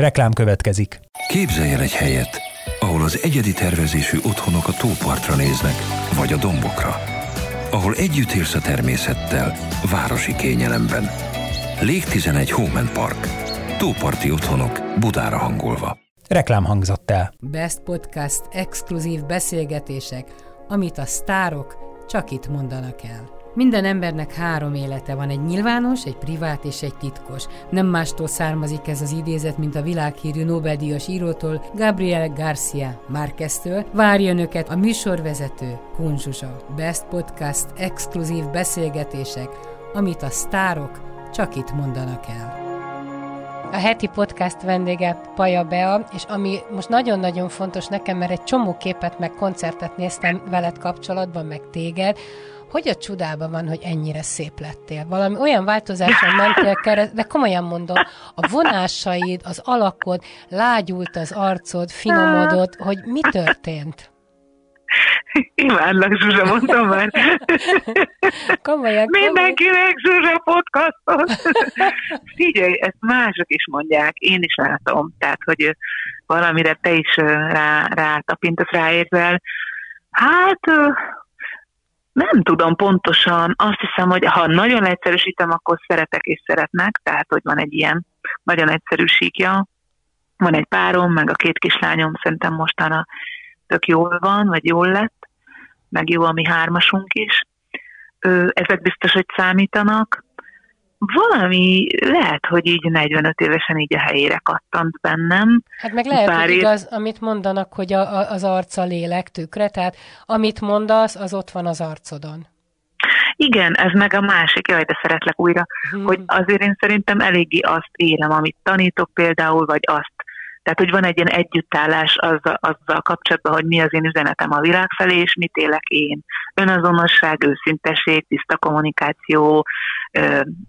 Reklám következik. Képzelj el egy helyet, ahol az egyedi tervezésű otthonok a tópartra néznek, vagy a dombokra. Ahol együtt élsz a természettel, városi kényelemben. Lég 11 Home Park. Tóparti otthonok, Budára hangolva. Reklám hangzott el. Best Podcast exkluzív beszélgetések, amit a sztárok csak itt mondanak el. Minden embernek három élete van, egy nyilvános, egy privát és egy titkos. Nem mástól származik ez az idézet, mint a világhírű Nobel-díjas írótól, Gabriel Garcia Márqueztől. Várja önöket a műsorvezető, Kunzsuzsa. Best Podcast exkluzív beszélgetések, amit a sztárok csak itt mondanak el. A heti podcast vendége Paja Bea, és ami most nagyon-nagyon fontos nekem, mert egy csomó képet meg koncertet néztem veled kapcsolatban, meg téged, hogy a csodában van, hogy ennyire szép lettél? Valami olyan változáson mentél kereszt, de komolyan mondom, a vonásaid, az alakod, lágyult az arcod, finomodott, hogy mi történt? Imádlak, Zsuzsa, mondtam már. Komolyan, Mindenkinek Zsuzsa podcastot. Figyelj, ezt mások is mondják, én is látom. Tehát, hogy valamire te is rá, rá tapintasz, ráérzel. Hát nem tudom pontosan, azt hiszem, hogy ha nagyon egyszerűsítem, akkor szeretek és szeretnek, tehát hogy van egy ilyen nagyon egyszerű síkja. Van egy párom, meg a két kislányom szerintem mostanra tök jól van, vagy jól lett, meg jó a mi hármasunk is. Ezek biztos, hogy számítanak valami lehet, hogy így 45 évesen így a helyére kattant bennem. Hát meg lehet, Bár hogy igaz, amit mondanak, hogy a, a, az arca lélek tükre, tehát amit mondasz, az ott van az arcodon. Igen, ez meg a másik, jaj, de szeretlek újra, hmm. hogy azért én szerintem eléggé azt élem, amit tanítok például, vagy azt tehát, hogy van egy ilyen együttállás azzal, azzal kapcsolatban, hogy mi az én üzenetem a világ felé, és mit élek én. Önazonosság, őszinteség, tiszta kommunikáció,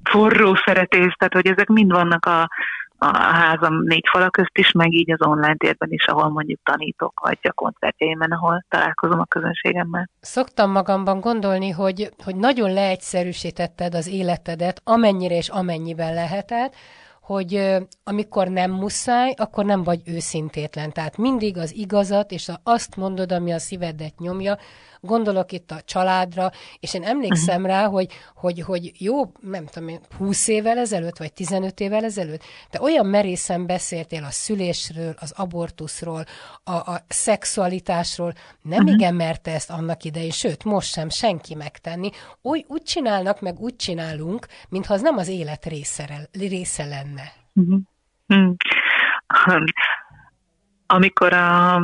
forró szeretés, tehát hogy ezek mind vannak a, a házam négy fala közt is, meg így az online térben is, ahol mondjuk tanítok, vagy a koncertjeimen, ahol találkozom a közönségemmel. Szoktam magamban gondolni, hogy, hogy nagyon leegyszerűsítetted az életedet, amennyire és amennyiben lehetett, hogy amikor nem muszáj, akkor nem vagy őszintétlen. Tehát mindig az igazat, és azt mondod, ami a szívedet nyomja. Gondolok itt a családra, és én emlékszem uh-huh. rá, hogy, hogy, hogy jó, nem tudom 20 évvel ezelőtt, vagy 15 évvel ezelőtt, te olyan merészen beszéltél a szülésről, az abortuszról, a, a szexualitásról, nem uh-huh. igen merte ezt annak idején, sőt, most sem senki megtenni. Úgy, úgy csinálnak, meg úgy csinálunk, mintha az nem az élet része, része lenne? Uh-huh. Amikor a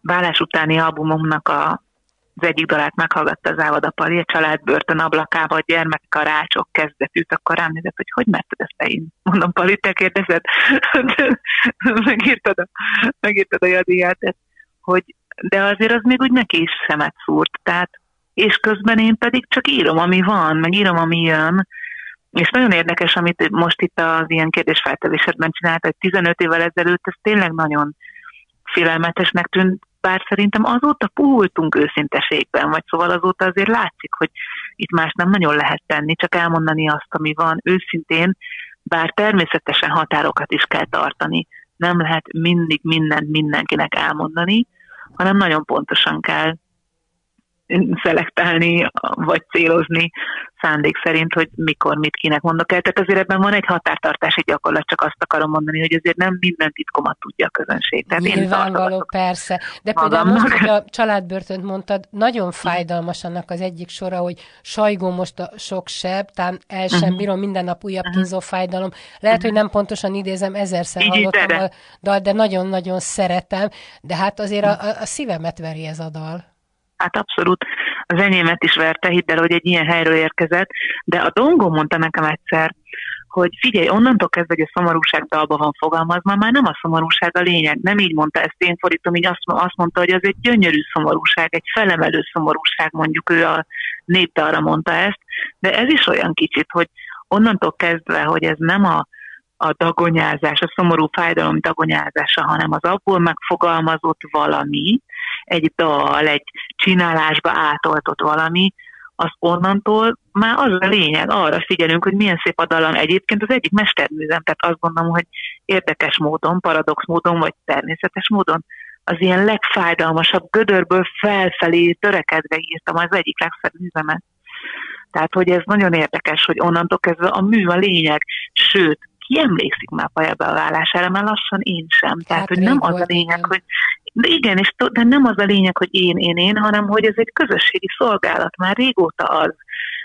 vállás utáni albumomnak a az egyik dalát meghallgatta az Ávada Pali, a család börtön ablakába, a gyermekkarácsok kezdetűt, akkor rám nézett, hogy hogy merted ezt én? Mondom, Pali, te kérdezed? megírtad, a, megírtad a jadiát, hogy de azért az még úgy neki is szemet szúrt, tehát és közben én pedig csak írom, ami van, meg írom, ami jön, és nagyon érdekes, amit most itt az ilyen kérdésfeltevésedben csinált, hogy 15 évvel ezelőtt ez tényleg nagyon félelmetesnek tűnt, bár szerintem azóta puhultunk őszinteségben, vagy szóval azóta azért látszik, hogy itt más nem nagyon lehet tenni, csak elmondani azt, ami van őszintén, bár természetesen határokat is kell tartani. Nem lehet mindig mindent mindenkinek elmondani, hanem nagyon pontosan kell szelektálni, vagy célozni szándék szerint, hogy mikor mit kinek mondok el. Tehát azért ebben van egy határtartási gyakorlat, csak azt akarom mondani, hogy azért nem minden titkomat tudja a közönség. Tehát Nyilvánvaló, persze. De például most, hogy a családbörtönt mondtad, nagyon fájdalmas annak az egyik sora, hogy sajgó most a sok seb, tán el sem uh-huh. bírom, minden nap újabb uh-huh. kínzó fájdalom. Lehet, uh-huh. hogy nem pontosan idézem, ezerszer Így hallottam a dal, de nagyon-nagyon szeretem, de hát azért a, a szívemet veri ez a dal. Hát abszolút az enyémet is verte, hidd el, hogy egy ilyen helyről érkezett, de a Dongó mondta nekem egyszer, hogy figyelj, onnantól kezdve, hogy a szomorúság dalba van fogalmazva, már nem a szomorúság a lényeg. Nem így mondta ezt, én fordítom, így azt, azt mondta, hogy az egy gyönyörű szomorúság, egy felemelő szomorúság, mondjuk ő a népdalra mondta ezt, de ez is olyan kicsit, hogy onnantól kezdve, hogy ez nem a, a dagonyázás, a szomorú fájdalom dagonyázása, hanem az abból megfogalmazott valami, egy dal, egy csinálásba átoltott valami, az onnantól már az a lényeg, arra figyelünk, hogy milyen szép a dallam. Egyébként az egyik mesterműzem, tehát azt gondolom, hogy érdekes módon, paradox módon, vagy természetes módon az ilyen legfájdalmasabb gödörből felfelé törekedve írtam az egyik legszebb művemet. Tehát, hogy ez nagyon érdekes, hogy onnantól kezdve a mű a lényeg, sőt, ki emlékszik már a vállására, mert lassan én sem. Tehát, hát hogy nem az a lényeg, igen. hogy de igen, és de nem az a lényeg, hogy én, én, én, hanem hogy ez egy közösségi szolgálat, már régóta az.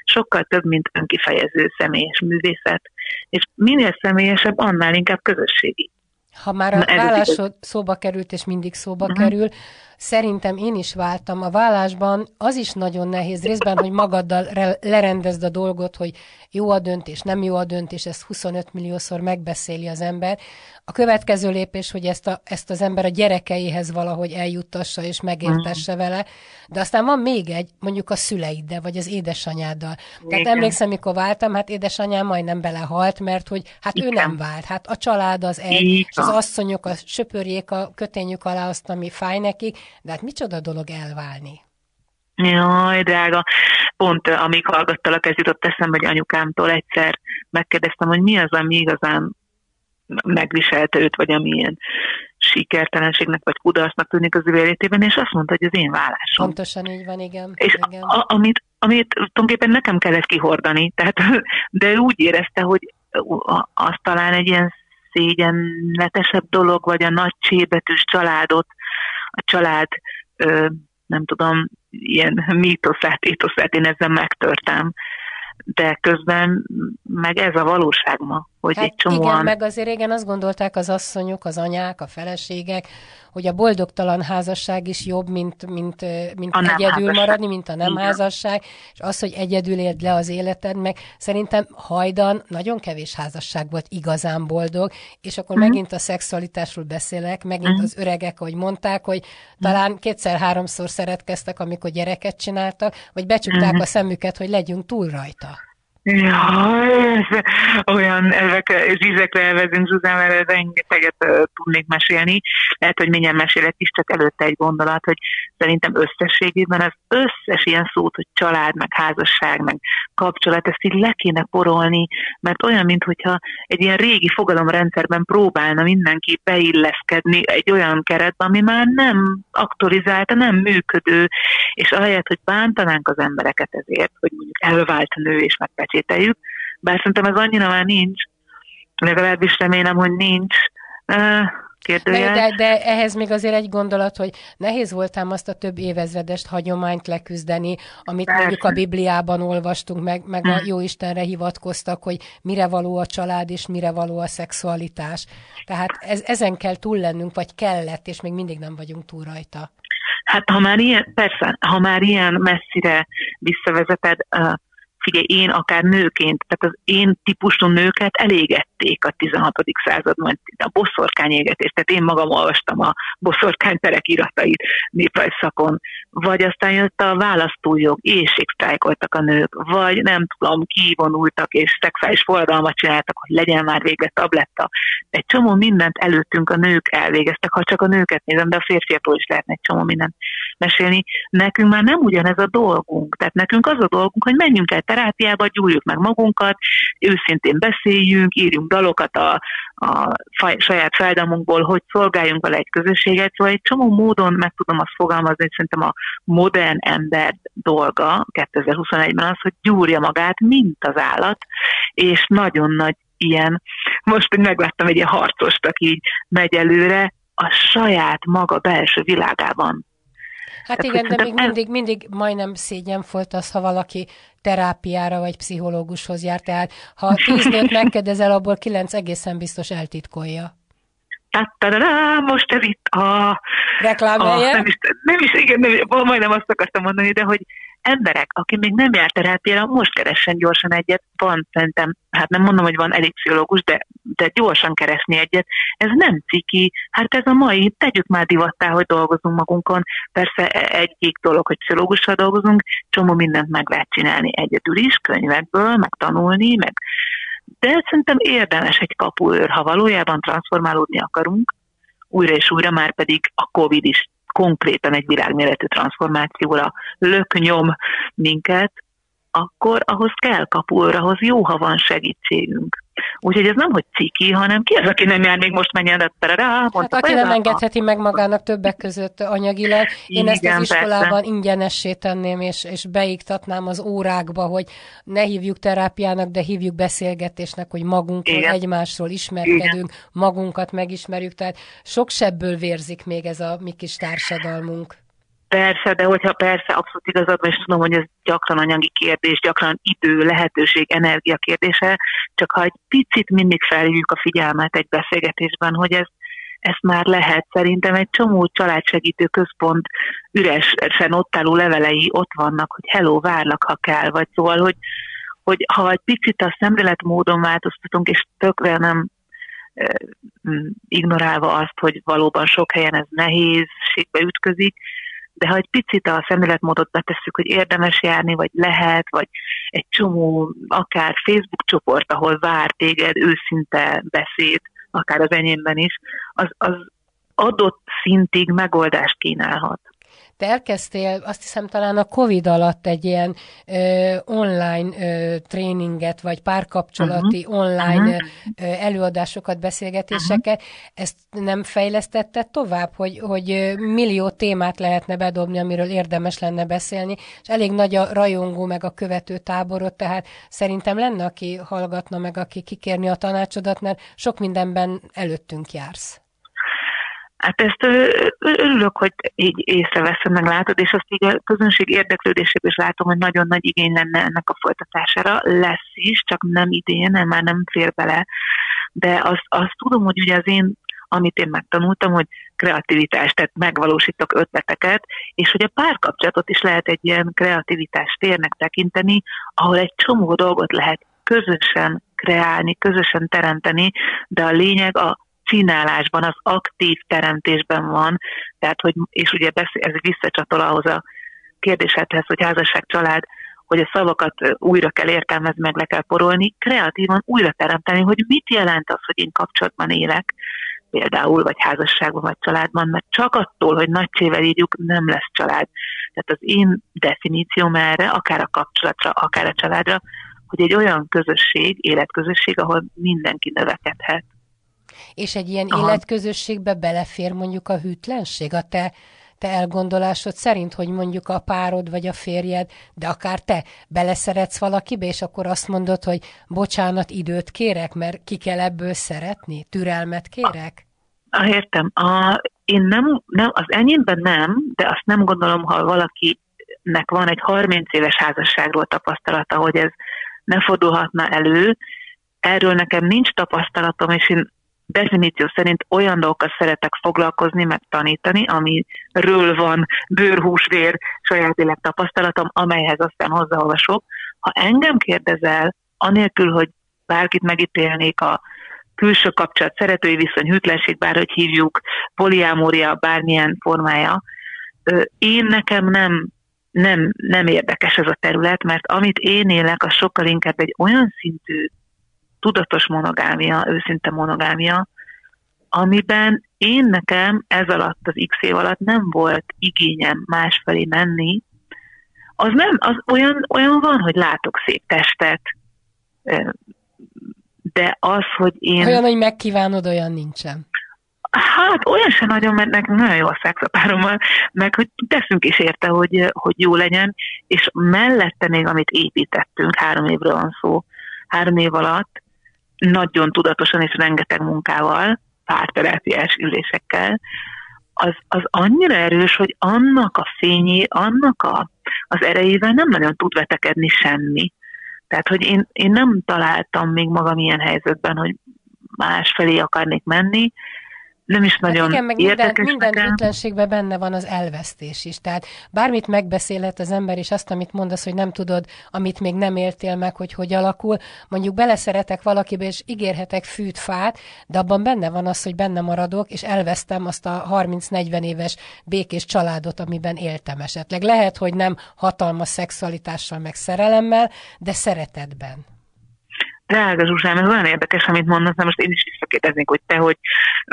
Sokkal több, mint önkifejező személyes művészet. És minél személyesebb, annál inkább közösségi. Ha már a vállás szóba került, és mindig szóba uh-huh. kerül, Szerintem én is váltam. A vállásban az is nagyon nehéz részben, hogy magaddal lerendezd a dolgot, hogy jó a döntés, nem jó a döntés, ezt 25 milliószor megbeszéli az ember. A következő lépés, hogy ezt, a, ezt az ember a gyerekeihez valahogy eljuttassa és megértesse vele, de aztán van még egy, mondjuk a szüleiddel, vagy az édesanyáddal. Tehát Igen. emlékszem, mikor váltam, hát édesanyám majdnem belehalt, mert hogy hát Igen. ő nem vált. Hát a család az egy, Igen. és az asszonyok a söpörjék a kötényük alá azt, ami fáj nekik, de hát micsoda dolog elválni. Jaj, drága. Pont amíg hallgattalak, ez jutott eszembe, hogy anyukámtól egyszer megkérdeztem, hogy mi az, ami igazán megviselte őt, vagy amilyen sikertelenségnek vagy kudarcnak tűnik az ő életében, és azt mondta, hogy az én vállásom. Pontosan így van, igen. És igen. A, amit, amit tulajdonképpen nekem kellett kihordani, tehát, de ő úgy érezte, hogy az talán egy ilyen szégyenletesebb dolog, vagy a nagy csébetűs családot a család, nem tudom, ilyen mítoszát, étoszát én ezzel megtörtem, de közben meg ez a valóság ma, hogy hát egy csomóan... Igen, meg azért régen azt gondolták az asszonyok, az anyák, a feleségek, hogy a boldogtalan házasság is jobb, mint, mint, mint egyedül házasság. maradni, mint a nem Igen. házasság, és az, hogy egyedül éld le az életed, meg szerintem hajdan nagyon kevés házasság volt igazán boldog, és akkor mm. megint a szexualitásról beszélek, megint mm. az öregek, ahogy mondták, hogy talán kétszer-háromszor szeretkeztek, amikor gyereket csináltak, vagy becsukták mm. a szemüket, hogy legyünk túl rajta. Jaj, olyan elvekre, zsízekre elvezünk Zsuzán, mert rengeteget uh, tudnék mesélni. Lehet, hogy mindjárt mesélek is, csak előtte egy gondolat, hogy szerintem összességében az összes ilyen szót, hogy család, meg házasság, meg kapcsolat, ezt így le kéne porolni, mert olyan, mintha egy ilyen régi fogalomrendszerben próbálna mindenki beilleszkedni egy olyan keretbe, ami már nem aktualizálta, nem működő, és ahelyett, hogy bántanánk az embereket ezért, hogy mondjuk elvált nő és megpecsételjük, bár szerintem ez annyira már nincs, legalábbis remélem, hogy nincs, kérdőjel. De, de ehhez még azért egy gondolat, hogy nehéz voltám azt a több évezredest hagyományt leküzdeni, amit Persze. mondjuk a Bibliában olvastunk, meg, meg a hm. jó Istenre hivatkoztak, hogy mire való a család, és mire való a szexualitás. Tehát ez, ezen kell túl lennünk, vagy kellett, és még mindig nem vagyunk túl rajta. Hát ha már ilyen, persze, ha már ilyen messzire visszavezeted, uh, figyelj, én akár nőként, tehát az én típusú nőket elégették a 16. században, a boszorkány égetés, tehát én magam olvastam a boszorkány perek iratait néprajzszakon, vagy aztán jött a választójog, éjségsztrájkoltak a nők, vagy nem tudom, kivonultak és szexuális forradalmat csináltak, hogy legyen már végre tabletta. Egy csomó mindent előttünk a nők elvégeztek, ha csak a nőket nézem, de a férfiakról is lehetne egy csomó mindent mesélni. Nekünk már nem ugyanez a dolgunk. Tehát nekünk az a dolgunk, hogy menjünk el terápiába, gyújjuk meg magunkat, őszintén beszéljünk, írjunk dalokat a, a faj, saját fájdalmunkból, hogy szolgáljunk vele egy közösséget. Szóval egy csomó módon meg tudom azt fogalmazni, hogy szerintem a modern ember dolga 2021-ben az, hogy gyúrja magát, mint az állat, és nagyon nagy ilyen, most, hogy megláttam egy ilyen harcost, aki így megy előre, a saját maga belső világában Hát Tehát, igen, de még mindig, mindig majdnem szégyen volt az, ha valaki terápiára vagy pszichológushoz jár. Tehát ha tíz nőt megkérdezel, abból kilenc egészen biztos eltitkolja. Ta-ta-da-da, most ez itt a... Reklámhelye? Nem is, nem is, igen, nem, majdnem azt akartam mondani, de hogy emberek, aki még nem járt terápiára, most keressen gyorsan egyet. Van szerintem, hát nem mondom, hogy van elég pszichológus, de, de gyorsan keresni egyet. Ez nem ciki, hát ez a mai, tegyük már divattá, hogy dolgozunk magunkon. Persze egyik dolog, hogy pszichológussal dolgozunk, csomó mindent meg lehet csinálni egyedül is, könyvekből, meg tanulni, meg de szerintem érdemes egy kapuőr, ha valójában transformálódni akarunk, újra és újra, már pedig a Covid is konkrétan egy világméretű transformációra löknyom minket, akkor ahhoz kell kapul, ahhoz jó, ha van segítségünk. Úgyhogy ez nem, hogy ciki, hanem ki az, aki nem jár még most menjen, de rá, hát aki nem engedheti meg magának többek között anyagilag. Én Igen, ezt az iskolában persze. ingyenessé tenném, és, és beiktatnám az órákba, hogy ne hívjuk terápiának, de hívjuk beszélgetésnek, hogy magunkról, Igen. egymásról ismerkedünk, Igen. magunkat megismerjük. Tehát sok sebből vérzik még ez a mi kis társadalmunk. Persze, de hogyha persze abszolút igazad és tudom, hogy ez gyakran anyagi kérdés, gyakran idő, lehetőség, energia kérdése, csak ha egy picit mindig felhívjuk a figyelmet egy beszélgetésben, hogy ez, ezt már lehet. Szerintem egy csomó családsegítő központ üresen ott álló levelei ott vannak, hogy hello, várlak, ha kell, vagy szóval, hogy, hogy ha egy picit a szemléletmódon változtatunk, és tökre nem ignorálva azt, hogy valóban sok helyen ez nehézségbe ütközik, de ha egy picit a szemléletmódot betesszük, hogy érdemes járni, vagy lehet, vagy egy csomó, akár Facebook csoport, ahol vár téged őszinte beszéd, akár az enyémben is, az, az adott szintig megoldást kínálhat. Te elkezdtél azt hiszem talán a Covid alatt egy ilyen ö, online ö, tréninget, vagy párkapcsolati uh-huh. online uh-huh. Ö, előadásokat, beszélgetéseket. Uh-huh. Ezt nem fejlesztette tovább, hogy, hogy millió témát lehetne bedobni, amiről érdemes lenne beszélni, és elég nagy a rajongó meg a követő táborot, tehát szerintem lenne, aki hallgatna meg, aki kikérni a tanácsodat, mert sok mindenben előttünk jársz. Hát ezt örülök, hogy így észreveszem, meg látod, és azt így a közönség érdeklődésében is látom, hogy nagyon nagy igény lenne ennek a folytatására. Lesz is, csak nem idén, már nem fér bele. De azt, azt tudom, hogy ugye az én, amit én megtanultam, hogy kreativitást, tehát megvalósítok ötleteket, és hogy a párkapcsolatot is lehet egy ilyen kreativitás térnek tekinteni, ahol egy csomó dolgot lehet közösen kreálni, közösen teremteni, de a lényeg a csinálásban, az aktív teremtésben van, tehát hogy, és ugye ez visszacsatol ahhoz a kérdésedhez, hogy házasság, család, hogy a szavakat újra kell értelmezni, meg le kell porolni, kreatívan újra teremteni, hogy mit jelent az, hogy én kapcsolatban élek, például, vagy házasságban, vagy családban, mert csak attól, hogy nagycsével írjuk, nem lesz család. Tehát az én definícióm erre, akár a kapcsolatra, akár a családra, hogy egy olyan közösség, életközösség, ahol mindenki növekedhet. És egy ilyen Aha. életközösségbe belefér mondjuk a hűtlenség, a te, te elgondolásod szerint, hogy mondjuk a párod vagy a férjed, de akár te beleszeretsz valakibe, és akkor azt mondod, hogy bocsánat, időt kérek, mert ki kell ebből szeretni, türelmet kérek? Ah, értem. A, én nem, nem, az enyémben nem, de azt nem gondolom, ha valakinek van egy 30 éves házasságról tapasztalata, hogy ez ne fordulhatna elő. Erről nekem nincs tapasztalatom, és én definíció szerint olyan dolgokkal szeretek foglalkozni, meg tanítani, amiről van bőrhúsvér saját élet tapasztalatom, amelyhez aztán hozzáolvasok. Ha engem kérdezel, anélkül, hogy bárkit megítélnék a külső kapcsolat, szeretői viszony, hűtlenség, bárhogy hívjuk, poliámória, bármilyen formája, én nekem nem, nem, nem érdekes ez a terület, mert amit én élek, az sokkal inkább egy olyan szintű tudatos monogámia, őszinte monogámia, amiben én nekem ez alatt, az x év alatt nem volt igényem másfelé menni, az nem, az olyan, olyan van, hogy látok szép testet, de az, hogy én... Olyan, hogy megkívánod, olyan nincsen. Hát olyan sem nagyon, mert nekem nagyon jó a szex a párommal, meg hogy teszünk is érte, hogy, hogy jó legyen, és mellette még, amit építettünk, három évről van szó, három év alatt, nagyon tudatosan és rengeteg munkával, párterápiás ülésekkel, az, az annyira erős, hogy annak a fényé, annak a, az erejével nem nagyon tud vetekedni semmi. Tehát, hogy én, én nem találtam még magam ilyen helyzetben, hogy másfelé akarnék menni, nem is nagyon hát igen, meg minden, minden hűtlenségben benne van az elvesztés is. Tehát bármit megbeszélhet az ember, és azt, amit mondasz, hogy nem tudod, amit még nem éltél meg, hogy hogy alakul. Mondjuk beleszeretek valakibe, és ígérhetek fűt, fát, de abban benne van az, hogy benne maradok, és elvesztem azt a 30-40 éves békés családot, amiben éltem esetleg. Lehet, hogy nem hatalmas szexualitással, meg szerelemmel, de szeretetben Drága Zsuzsám, ez olyan érdekes, amit mondasz, de most én is visszakérdeznék, hogy te hogy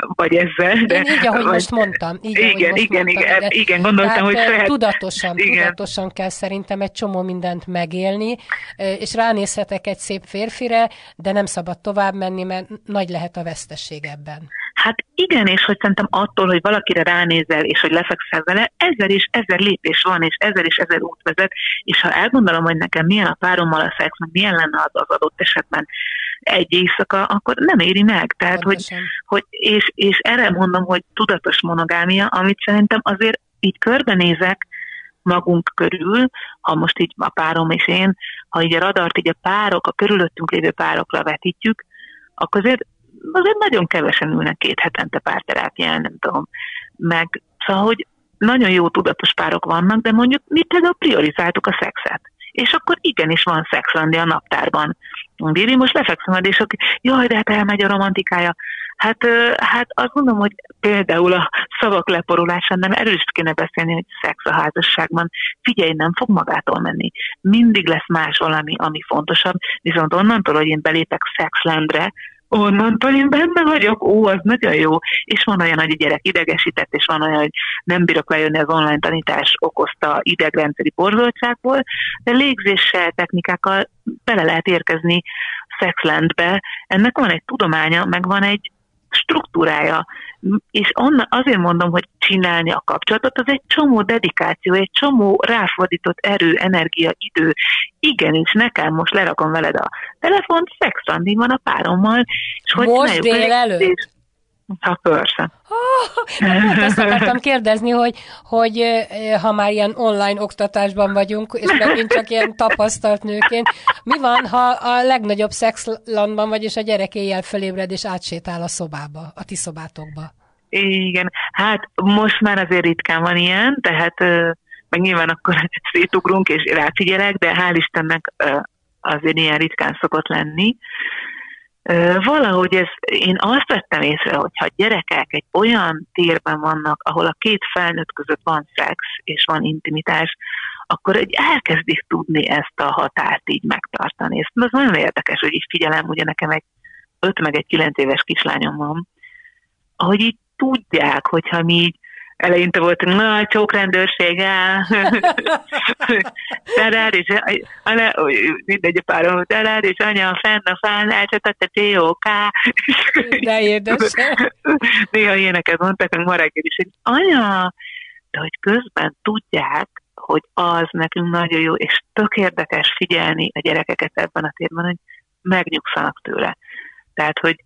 vagy ezzel. De, én így, ahogy vagy, most mondtam. Így, igen, ahogy most igen, mondtam, igen, igen, gondoltam, Tehát, hogy saját... Tudatosan, igen. tudatosan kell szerintem egy csomó mindent megélni, és ránézhetek egy szép férfire, de nem szabad tovább menni, mert nagy lehet a vesztesség ebben. Hát igen, és hogy szerintem attól, hogy valakire ránézel, és hogy lefekszel vele, ezer és ezer lépés van, és ezer és ezer út vezet, és ha elgondolom, hogy nekem milyen a párommal a szex, meg milyen lenne az az adott esetben egy éjszaka, akkor nem éri meg. Tehát, hogy, hogy és, és erre mondom, hogy tudatos monogámia, amit szerintem azért így körbenézek magunk körül, ha most így a párom és én, ha így a radart így a párok, a körülöttünk lévő párokra vetítjük, akkor azért azért nagyon kevesen ülnek két hetente párterápián, nem tudom. Meg, szóval, hogy nagyon jó tudatos párok vannak, de mondjuk mi például priorizáltuk a szexet. És akkor igenis van szexlandi a naptárban. Bibi, most lefekszem, és akkor, jaj, de hát elmegy a romantikája. Hát, hát azt mondom, hogy például a szavak leporulásán nem erről is kéne beszélni, hogy szex a házasságban. Figyelj, nem fog magától menni. Mindig lesz más valami, ami fontosabb, viszont onnantól, hogy én belépek szexlandre, onnantól én benne vagyok, ó, az nagyon jó. És van olyan, hogy a gyerek idegesített, és van olyan, hogy nem bírok lejönni az online tanítás okozta idegrendszeri borzoltságból, de légzéssel, technikákkal bele lehet érkezni Sexlandbe. Ennek van egy tudománya, meg van egy struktúrája. És onna, azért mondom, hogy csinálni a kapcsolatot, az egy csomó dedikáció, egy csomó ráfordított erő, energia, idő. Igenis, nekem most lerakom veled a telefont, szexrandi van a párommal. És hogy most délelőtt? Ha persze. Oh, azt akartam kérdezni, hogy, hogy ha már ilyen online oktatásban vagyunk, és megint csak ilyen tapasztalt nőként, mi van, ha a legnagyobb szexlandban vagy, és a gyerek éjjel fölébred, és átsétál a szobába, a ti szobátokba? Igen, hát most már azért ritkán van ilyen, tehát meg nyilván akkor szétugrunk és ráfigyelek, de hál' Istennek azért ilyen ritkán szokott lenni valahogy ez, én azt vettem észre, hogy ha gyerekek egy olyan térben vannak, ahol a két felnőtt között van szex és van intimitás, akkor egy elkezdik tudni ezt a határt így megtartani. Ez az nagyon érdekes, hogy így figyelem, ugye nekem egy 5 meg egy 9 éves kislányom van, ahogy így tudják, hogyha mi így eleinte volt nagy csókrendőrség el, Terár és anya, mindegy a párom, Terár és anya fenn a fán, elcsatott a TOK. De édes. Néha ilyeneket mondtak, ma reggel is, hogy anya, de hogy közben tudják, hogy az nekünk nagyon jó, és tök érdekes figyelni a gyerekeket ebben a térben, hogy megnyugszanak tőle. Tehát, hogy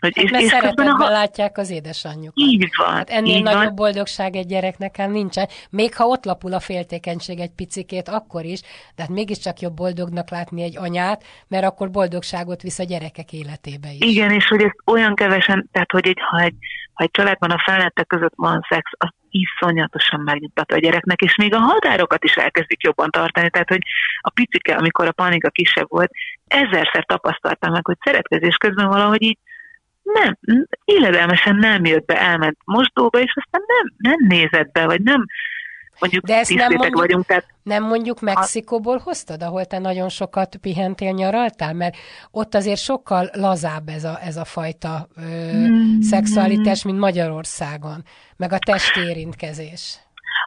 hogy hát és, mert és szeretetben a... látják az édesanyjukat. Így van. Hát ennél így nagyobb van. boldogság egy gyereknek hát nincsen. Még ha ott lapul a féltékenység egy picikét, akkor is, de hát mégiscsak jobb boldognak látni egy anyát, mert akkor boldogságot visz a gyerekek életébe is. Igen, és hogy ez olyan kevesen, tehát hogy egy, ha, egy, ha egy családban a felnőttek között van szex, az iszonyatosan megnyugtató a gyereknek, és még a határokat is elkezdik jobban tartani. Tehát, hogy a picike, amikor a panika kisebb volt, ezerszer tapasztaltam meg, hogy szeretkezés közben valahogy így nem, illedelmesen nem jött be, elment mosdóba, és aztán nem, nem nézett be, vagy nem, mondjuk De ezt nem mondjuk, vagyunk. Tehát nem mondjuk Mexikóból hoztad, ahol te nagyon sokat pihentél, nyaraltál? Mert ott azért sokkal lazább ez a, ez a fajta ö, mm. szexualitás, mint Magyarországon, meg a testérintkezés.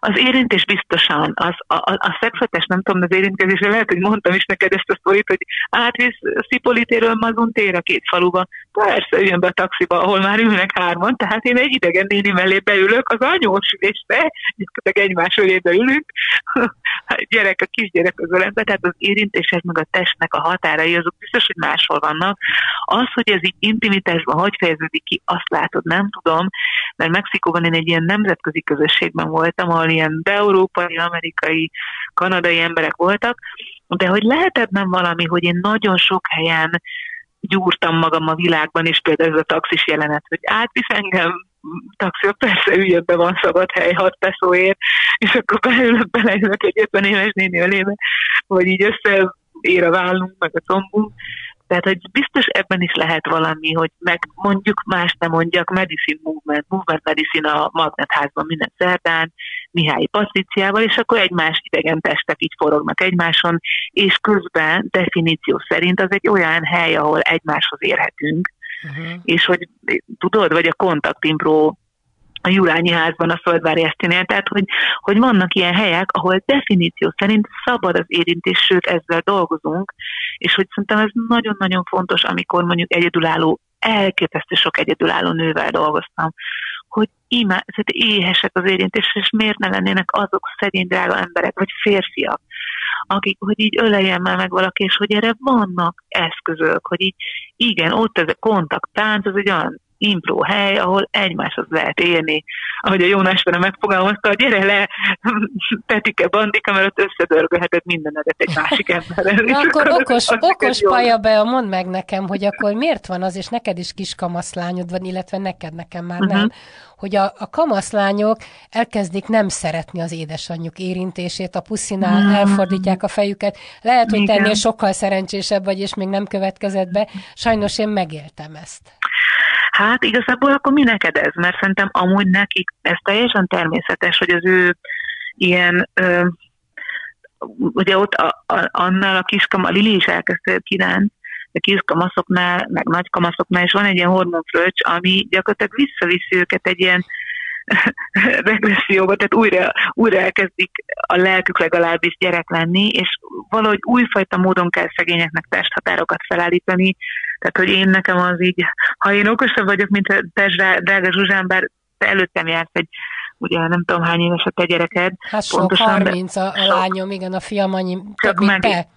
Az érintés biztosan, az, a, a, a szexualitás nem tudom, az érintkezésre lehet, hogy mondtam is neked ezt a sztorit, hogy átvisz Szipolitéről Mazuntér a két faluba. Persze, jön be a taxiba, ahol már ülnek hárman, tehát én egy idegen néni mellé beülök az anyós ülésre, gyakorlatilag egymás ölébe ülünk, gyerek, a kisgyerek az ölembe, tehát az érintések meg a testnek a határai, azok biztos, hogy máshol vannak. Az, hogy ez így intimitásban hogy fejeződik ki, azt látod, nem tudom, mert Mexikóban én egy ilyen nemzetközi közösségben voltam, ahol ilyen európai, amerikai, kanadai emberek voltak, de hogy lehetett nem valami, hogy én nagyon sok helyen gyúrtam magam a világban, és például ez a taxis jelenet, hogy átvisz engem taxi, persze üljön be, van szabad hely, 6 peszóért, és akkor beülök, beleülök egy 50 éves néni ölébe, vagy így össze a vállunk, meg a combunk, Tehát, hogy biztos ebben is lehet valami, hogy meg mondjuk más nem mondjak, Medicine Movement, Movement Medicine a Magnetházban minden szerdán, Mihály Patriciával, és akkor egymás idegen testek így forognak egymáson, és közben definíció szerint az egy olyan hely, ahol egymáshoz érhetünk, uh-huh. és hogy tudod, vagy a Contact Impro a Jurányi házban, a Földvári Esztinél, tehát hogy, hogy vannak ilyen helyek, ahol definíció szerint szabad az érintés, sőt ezzel dolgozunk, és hogy szerintem ez nagyon-nagyon fontos, amikor mondjuk egyedülálló, elképesztő sok egyedülálló nővel dolgoztam, hogy imá, éhesek az érintés, és miért ne lennének azok szegény drága emberek, vagy férfiak, akik, hogy így öleljen már meg valaki, és hogy erre vannak eszközök, hogy így igen, ott ez a kontakttánc, az egy olyan impro hely, ahol egymáshoz lehet élni. Ahogy a Jónás vele megfogalmazta, hogy gyere le, Petike Bandika, mert ott összedörgölheted mindenedet egy másik emberrel. Na akkor okos, az okos paja be, mondd meg nekem, hogy akkor miért van az, és neked is kis kamaszlányod van, illetve neked, nekem már uh-huh. nem, hogy a, a kamaszlányok elkezdik nem szeretni az édesanyjuk érintését, a puszinál uh-huh. elfordítják a fejüket. Lehet, hogy tennél sokkal szerencsésebb vagy, és még nem következett be. Sajnos én megéltem ezt. Hát igazából akkor mi neked ez? Mert szerintem amúgy nekik ez teljesen természetes, hogy az ő ilyen, ö, ugye ott a, a, annál a kiskam, a Lili is elkezdte kiránc, a kiskamaszoknál, meg nagykamaszoknál, és van egy ilyen hormonfröccs, ami gyakorlatilag visszaviszi őket egy ilyen regresszióba, tehát újra, újra elkezdik a lelkük legalábbis gyerek lenni, és valahogy újfajta módon kell szegényeknek testhatárokat felállítani, tehát hogy én nekem az így, ha én okosabb vagyok, mint a te drága Zsuzsán, bár te előttem jársz egy ugye nem tudom hány éves a te gyereked. Hát sok, pontosan, 30 a, a lányom, igen, a fiam annyi mint meg, te.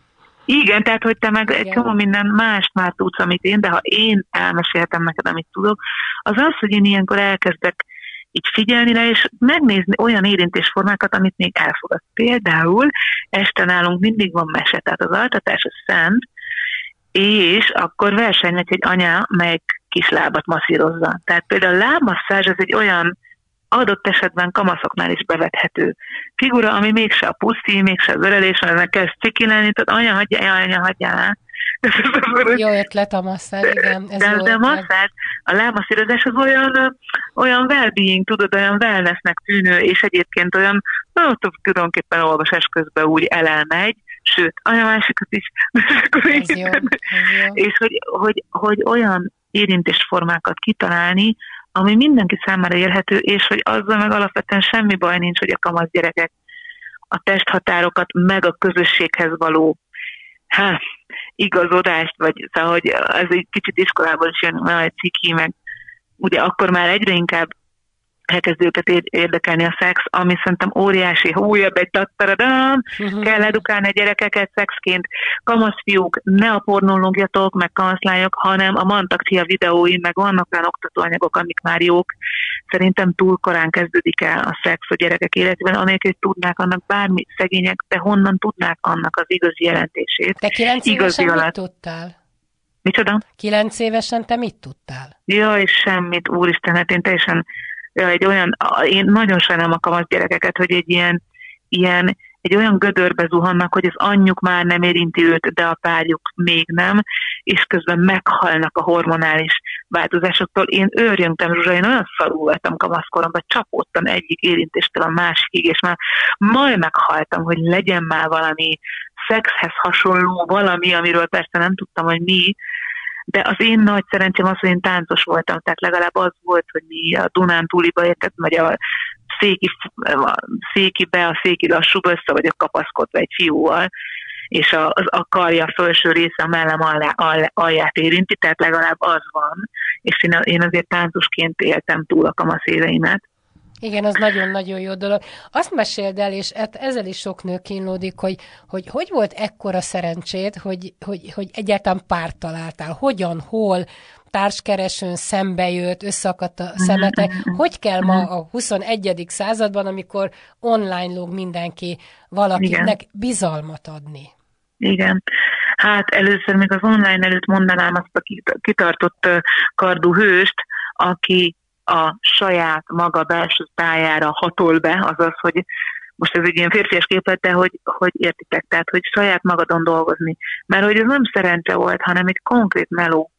Igen, tehát hogy te meg egy csomó minden mást már tudsz, amit én, de ha én elmeséltem neked, amit tudok, az az, hogy én ilyenkor elkezdek így figyelni rá, és megnézni olyan érintésformákat, amit még elfogad. Például este nálunk mindig van mese, tehát az altatás a szent, és akkor versenynek egy anya, melyik kislábat masszírozza. Tehát például a lábmasszázs az egy olyan adott esetben kamaszoknál is bevethető figura, ami mégse a puszi, mégse az ölelés, hanem kezd ciki lenni, tehát anya hagyja, anya hagyja jó ötlet a masszázs, igen. Ez de, jó de a masszázs, a lábmasszírozás az olyan, olyan well-being, tudod, olyan wellnessnek tűnő, és egyébként olyan, no, tulajdonképpen olvasás közben úgy elelmegy, sőt, anya másikat is. ez jó, ez jó. És hogy, hogy, hogy olyan érintésformákat kitalálni, ami mindenki számára érhető, és hogy azzal meg alapvetően semmi baj nincs, hogy a kamasz gyerekek a testhatárokat, meg a közösséghez való hát, igazodást, vagy szóval, hogy ez egy kicsit iskolában is jön nagy ciki, meg ugye akkor már egyre inkább elkezd őket érdekelni a szex, ami szerintem óriási, újabb egy tattaradam, uh-huh. kell edukálni a gyerekeket szexként. Kamaszfiúk, ne a pornológjatok, meg kamaszlányok, hanem a mantakcia videói, meg vannak olyan oktatóanyagok, amik már jók. Szerintem túl korán kezdődik el a szex a gyerekek életében, anélkül, hogy tudnák annak bármi szegények, de honnan tudnák annak az igazi jelentését. Te kilenc igazi évesen alatt. mit tudtál? Micsoda? Kilenc évesen te mit tudtál? Jaj, semmit, úristen, hát én teljesen egy olyan, én nagyon sajnálom a kamasz gyerekeket, hogy egy ilyen, ilyen egy olyan gödörbe zuhannak, hogy az anyjuk már nem érinti őt, de a párjuk még nem, és közben meghalnak a hormonális változásoktól. Én őrjöntem, Zsuzsa, én olyan szarú voltam kamaszkoromban, csapódtam egyik érintéstől a másikig, és már majd meghaltam, hogy legyen már valami szexhez hasonló valami, amiről persze nem tudtam, hogy mi, de az én nagy szerencsém az, hogy én táncos voltam, tehát legalább az volt, hogy mi a Dunán túliba értett, vagy a széki, a székibe, a széki lassúba össze vagyok kapaszkodva egy fiúval, és a, a karja felső része a mellem alá, alá, alját érinti, tehát legalább az van, és én, én azért táncosként éltem túl a kamasz éveimet. Igen, az nagyon-nagyon jó dolog. Azt meséld el, és hát ezzel is sok nő kínlódik, hogy hogy, hogy volt ekkora szerencsét, hogy, hogy, hogy egyáltalán párt találtál. Hogyan, hol, társkeresőn szembe jött, összeakadt a szemetek. Hogy kell ma a 21. században, amikor online lóg mindenki valakinek Igen. bizalmat adni? Igen. Hát először még az online előtt mondanám azt a kitartott kardú hőst, aki a saját maga belső tájára hatol be, azaz, hogy most ez egy ilyen férfias képlet, de hogy, hogy értitek, tehát hogy saját magadon dolgozni. Mert hogy ez nem szerencse volt, hanem egy konkrét meló,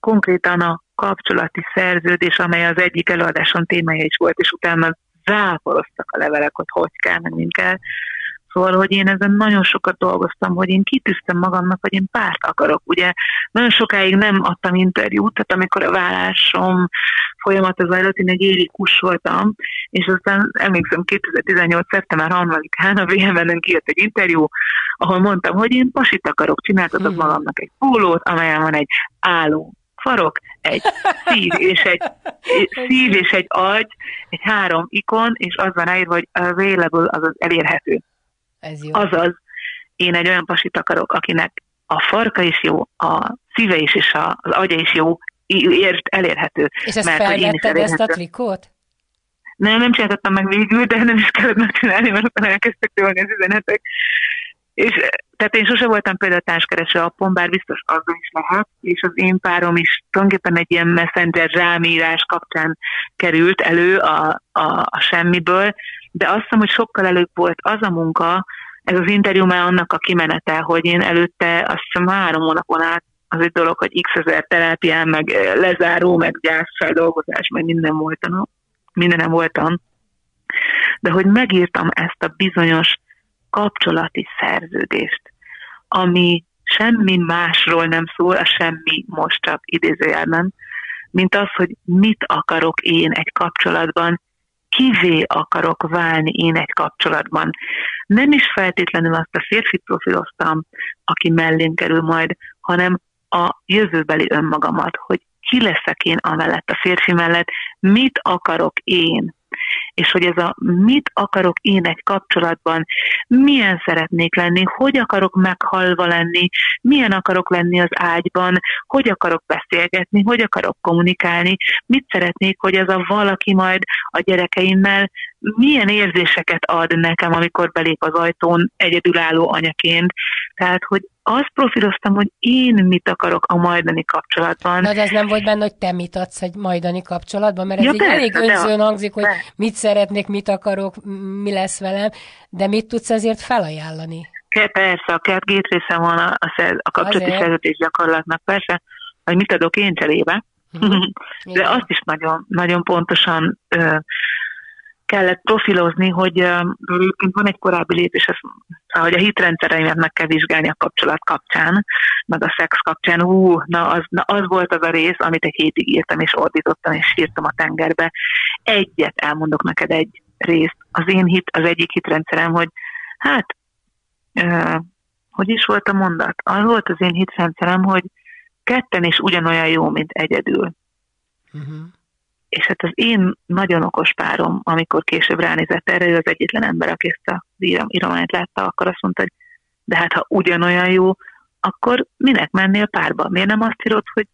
konkrétan a kapcsolati szerződés, amely az egyik előadáson témája is volt, és utána záporoztak a levelek, hogy hogy kell, meg mint kell. Szóval, hogy én ezen nagyon sokat dolgoztam, hogy én kitűztem magamnak, hogy én párt akarok. Ugye nagyon sokáig nem adtam interjút, tehát amikor a vállásom folyamata zajlott, én egy évig kus voltam, és aztán emlékszem 2018. szeptember 3-án a VMN-en kijött egy interjú, ahol mondtam, hogy én pasit akarok, csináltatok hmm. magamnak egy pólót, amelyen van egy álló farok, egy szív és egy, szív és egy agy, egy három ikon, és az van ráírva, hogy available, azaz elérhető. Ez jó. Azaz, én egy olyan pasit akarok, akinek a farka is jó, a szíve is, és az agya is jó, ért elérhető. És ezt mert, felvetted ezt a trikót? Nem, nem csináltam meg végül, de nem is kellett megcsinálni, mert utána elkezdtek tőlni az üzenetek. És tehát én sose voltam például társkereső appon, bár biztos azon is lehet, és az én párom is tulajdonképpen egy ilyen messenger rámírás kapcsán került elő a, a, a semmiből, de azt hiszem, hogy sokkal előbb volt az a munka, ez az interjú már annak a kimenete, hogy én előtte azt hiszem három hónapon át az egy dolog, hogy x ezer terápián, meg lezáró, meg gyászfeldolgozás, meg minden voltam, mindenem voltam. De hogy megírtam ezt a bizonyos kapcsolati szerződést, ami semmi másról nem szól, a semmi most csak idézőjelben, mint az, hogy mit akarok én egy kapcsolatban, kivé akarok válni én egy kapcsolatban. Nem is feltétlenül azt a férfi profiloztam, aki mellén kerül majd, hanem a jövőbeli önmagamat, hogy ki leszek én amellett a férfi mellett, mit akarok én, és hogy ez a mit akarok én egy kapcsolatban, milyen szeretnék lenni, hogy akarok meghalva lenni, milyen akarok lenni az ágyban, hogy akarok beszélgetni, hogy akarok kommunikálni, mit szeretnék, hogy ez a valaki majd a gyerekeimmel milyen érzéseket ad nekem, amikor belép az ajtón egyedülálló anyaként. Tehát, hogy azt profiloztam, hogy én mit akarok a majdani kapcsolatban. Na, de ez nem volt benne, hogy te mit adsz egy majdani kapcsolatban, mert ez ja, így persze, elég önzőn hangzik, hogy persze. mit szeretnék, mit akarok, mi lesz velem, de mit tudsz ezért felajánlani? Persze, a két része van a, a, a kapcsolati szerződés gyakorlatnak, persze, hogy mit adok én cserébe, uh-huh. de azt is nagyon, nagyon pontosan ö, kellett profilozni, hogy egyébként van egy korábbi lépés, ez, hogy a hitrendszereimet meg kell vizsgálni a kapcsolat kapcsán, meg a szex kapcsán. Ú, na az, na az volt az a rész, amit egy hétig írtam, és ordítottam, és írtam a tengerbe. Egyet elmondok neked egy részt. Az én hit, az egyik hitrendszerem, hogy hát, hogy is volt a mondat? Az volt az én hitrendszerem, hogy ketten is ugyanolyan jó, mint egyedül. Uh-huh. És hát az én nagyon okos párom, amikor később ránézett erre, ő az egyetlen ember, aki ezt a írományt látta, akkor azt mondta, hogy de hát ha ugyanolyan jó, akkor minek mennél párba? Miért nem azt írod, hogy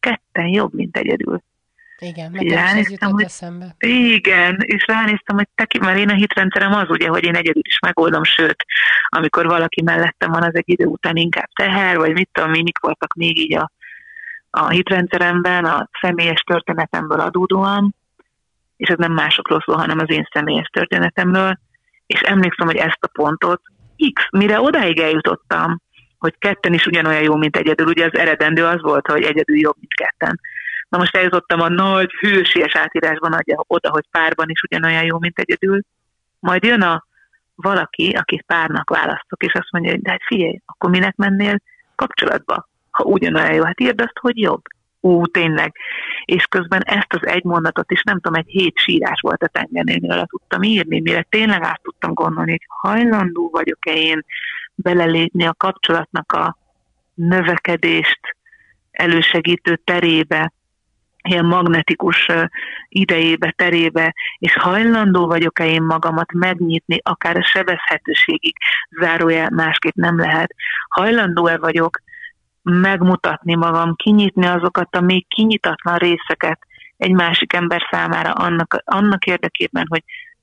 ketten jobb, mint egyedül? Igen, meg ránéztem, hogy, eszembe. Igen, és ránéztem, hogy teki, mert én a hitrendszerem az ugye, hogy én egyedül is megoldom, sőt, amikor valaki mellettem van, az egy idő után inkább teher, vagy mit tudom, mik voltak még így a a hitrendszeremben, a személyes történetemből adódóan, és ez nem másokról szól, hanem az én személyes történetemről, és emlékszem, hogy ezt a pontot X, mire odáig eljutottam, hogy ketten is ugyanolyan jó, mint egyedül, ugye az eredendő az volt, hogy egyedül jobb, mint ketten. Na most eljutottam a nagy hősies átírásban oda, hogy párban is ugyanolyan jó, mint egyedül. Majd jön a valaki, akit párnak választok, és azt mondja, hogy de hát figyelj, akkor minek mennél kapcsolatba? Ha ugyanolyan jó, hát írd azt, hogy jobb. Ú, tényleg. És közben ezt az egy mondatot is, nem tudom, egy hét sírás volt a tengernél, mire tudtam írni, mire tényleg át tudtam gondolni, hogy hajlandó vagyok-e én belelépni a kapcsolatnak a növekedést elősegítő terébe, ilyen magnetikus idejébe, terébe, és hajlandó vagyok-e én magamat megnyitni, akár a sebezhetőségig, zárójel másképp nem lehet. Hajlandó-e vagyok megmutatni magam, kinyitni azokat a még kinyitatlan részeket egy másik ember számára annak, annak érdekében, hogy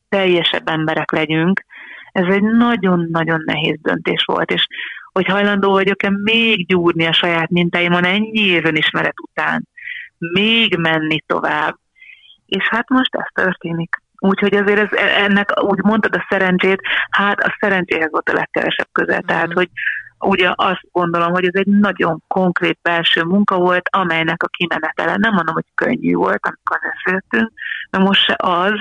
teljesebb emberek legyünk. Ez egy nagyon-nagyon nehéz döntés volt, és hogy hajlandó vagyok-e még gyúrni a saját mintáimon ennyi éven ismeret után, még menni tovább. És hát most ez történik. Úgyhogy azért ez, ennek úgy mondtad a szerencsét, hát a szerencséhez volt a legkevesebb közel. Mm. Tehát, hogy ugye azt gondolom, hogy ez egy nagyon konkrét belső munka volt, amelynek a kimenetele, nem mondom, hogy könnyű volt, amikor beszéltünk, de most se az,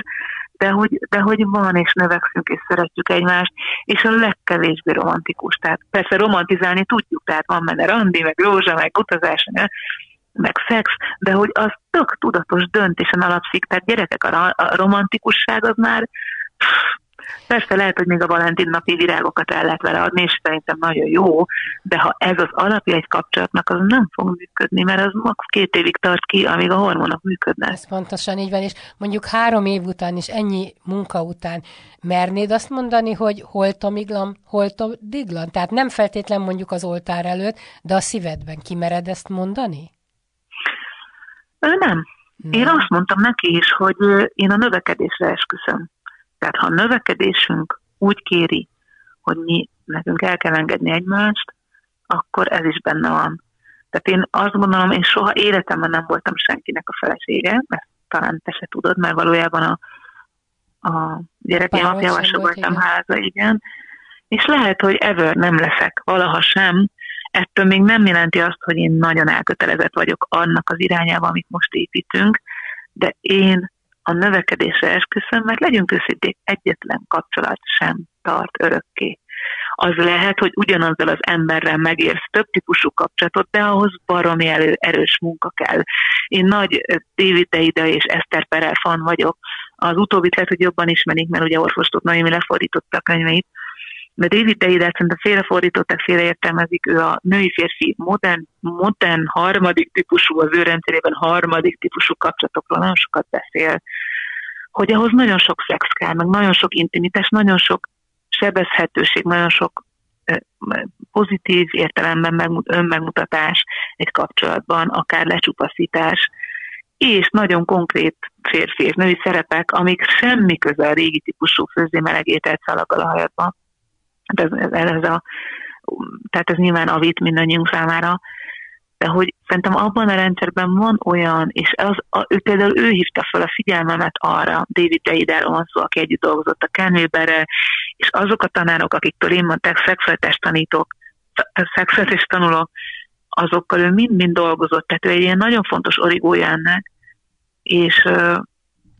de hogy, de hogy van, és növekszünk, és szeretjük egymást, és a legkevésbé romantikus. Tehát persze romantizálni tudjuk, tehát van benne randi, meg rózsa, meg utazás, meg szex, de hogy az tök tudatos döntésen alapszik, tehát gyerekek, a romantikusság az már Persze lehet, hogy még a Valentin napi virágokat el lehet vele adni, és szerintem nagyon jó, de ha ez az alapja egy kapcsolatnak, az nem fog működni, mert az max. két évig tart ki, amíg a hormonok működnek. Ez pontosan így van, és mondjuk három év után és ennyi munka után mernéd azt mondani, hogy hol tomiglam, hol diglan? Tehát nem feltétlen mondjuk az oltár előtt, de a szívedben kimered ezt mondani? Nem. nem. Én azt mondtam neki is, hogy én a növekedésre esküszöm. Tehát ha a növekedésünk úgy kéri, hogy mi nekünk el kell engedni egymást, akkor ez is benne van. Tehát én azt gondolom, én soha életemben nem voltam senkinek a felesége, ezt talán te se tudod, mert valójában a, a gyerekeim apjával se voltam háza, igen. És lehet, hogy ever nem leszek, valaha sem, ettől még nem jelenti azt, hogy én nagyon elkötelezett vagyok annak az irányába, amit most építünk, de én a növekedésre esküszöm, mert legyünk őszinték, egyetlen kapcsolat sem tart örökké. Az lehet, hogy ugyanazzal az emberrel megérsz több típusú kapcsolatot, de ahhoz baromi elő, erős munka kell. Én nagy David Deida és Eszter Perel fan vagyok. Az utóbbit lehet, hogy jobban ismerik, mert ugye Orvostot Naimi lefordította a könyveit, de David Deidát szerintem félrefordították, félreértelmezik, ő a női-férfi modern, modern harmadik típusú, az ő rendszerében harmadik típusú kapcsolatokról nagyon sokat beszél, hogy ahhoz nagyon sok szex kell, meg nagyon sok intimitás, nagyon sok sebezhetőség, nagyon sok pozitív értelemben önmegmutatás egy kapcsolatban, akár lecsupaszítás, és nagyon konkrét férfi és női szerepek, amik semmi köze a régi típusú főzé melegételt szalaggal a hajadban ez, ez, ez a, tehát ez nyilván a vit mindannyiunk számára, de hogy szerintem abban a rendszerben van olyan, és az, a, ő például ő hívta fel a figyelmemet arra, David Deidáról van szó, aki együtt dolgozott a Kenőberre, és azok a tanárok, akiktől én mondták, szexuális tanítók, szexuális tanulók, azokkal ő mind-mind dolgozott, tehát ő egy ilyen nagyon fontos origója ennek, és,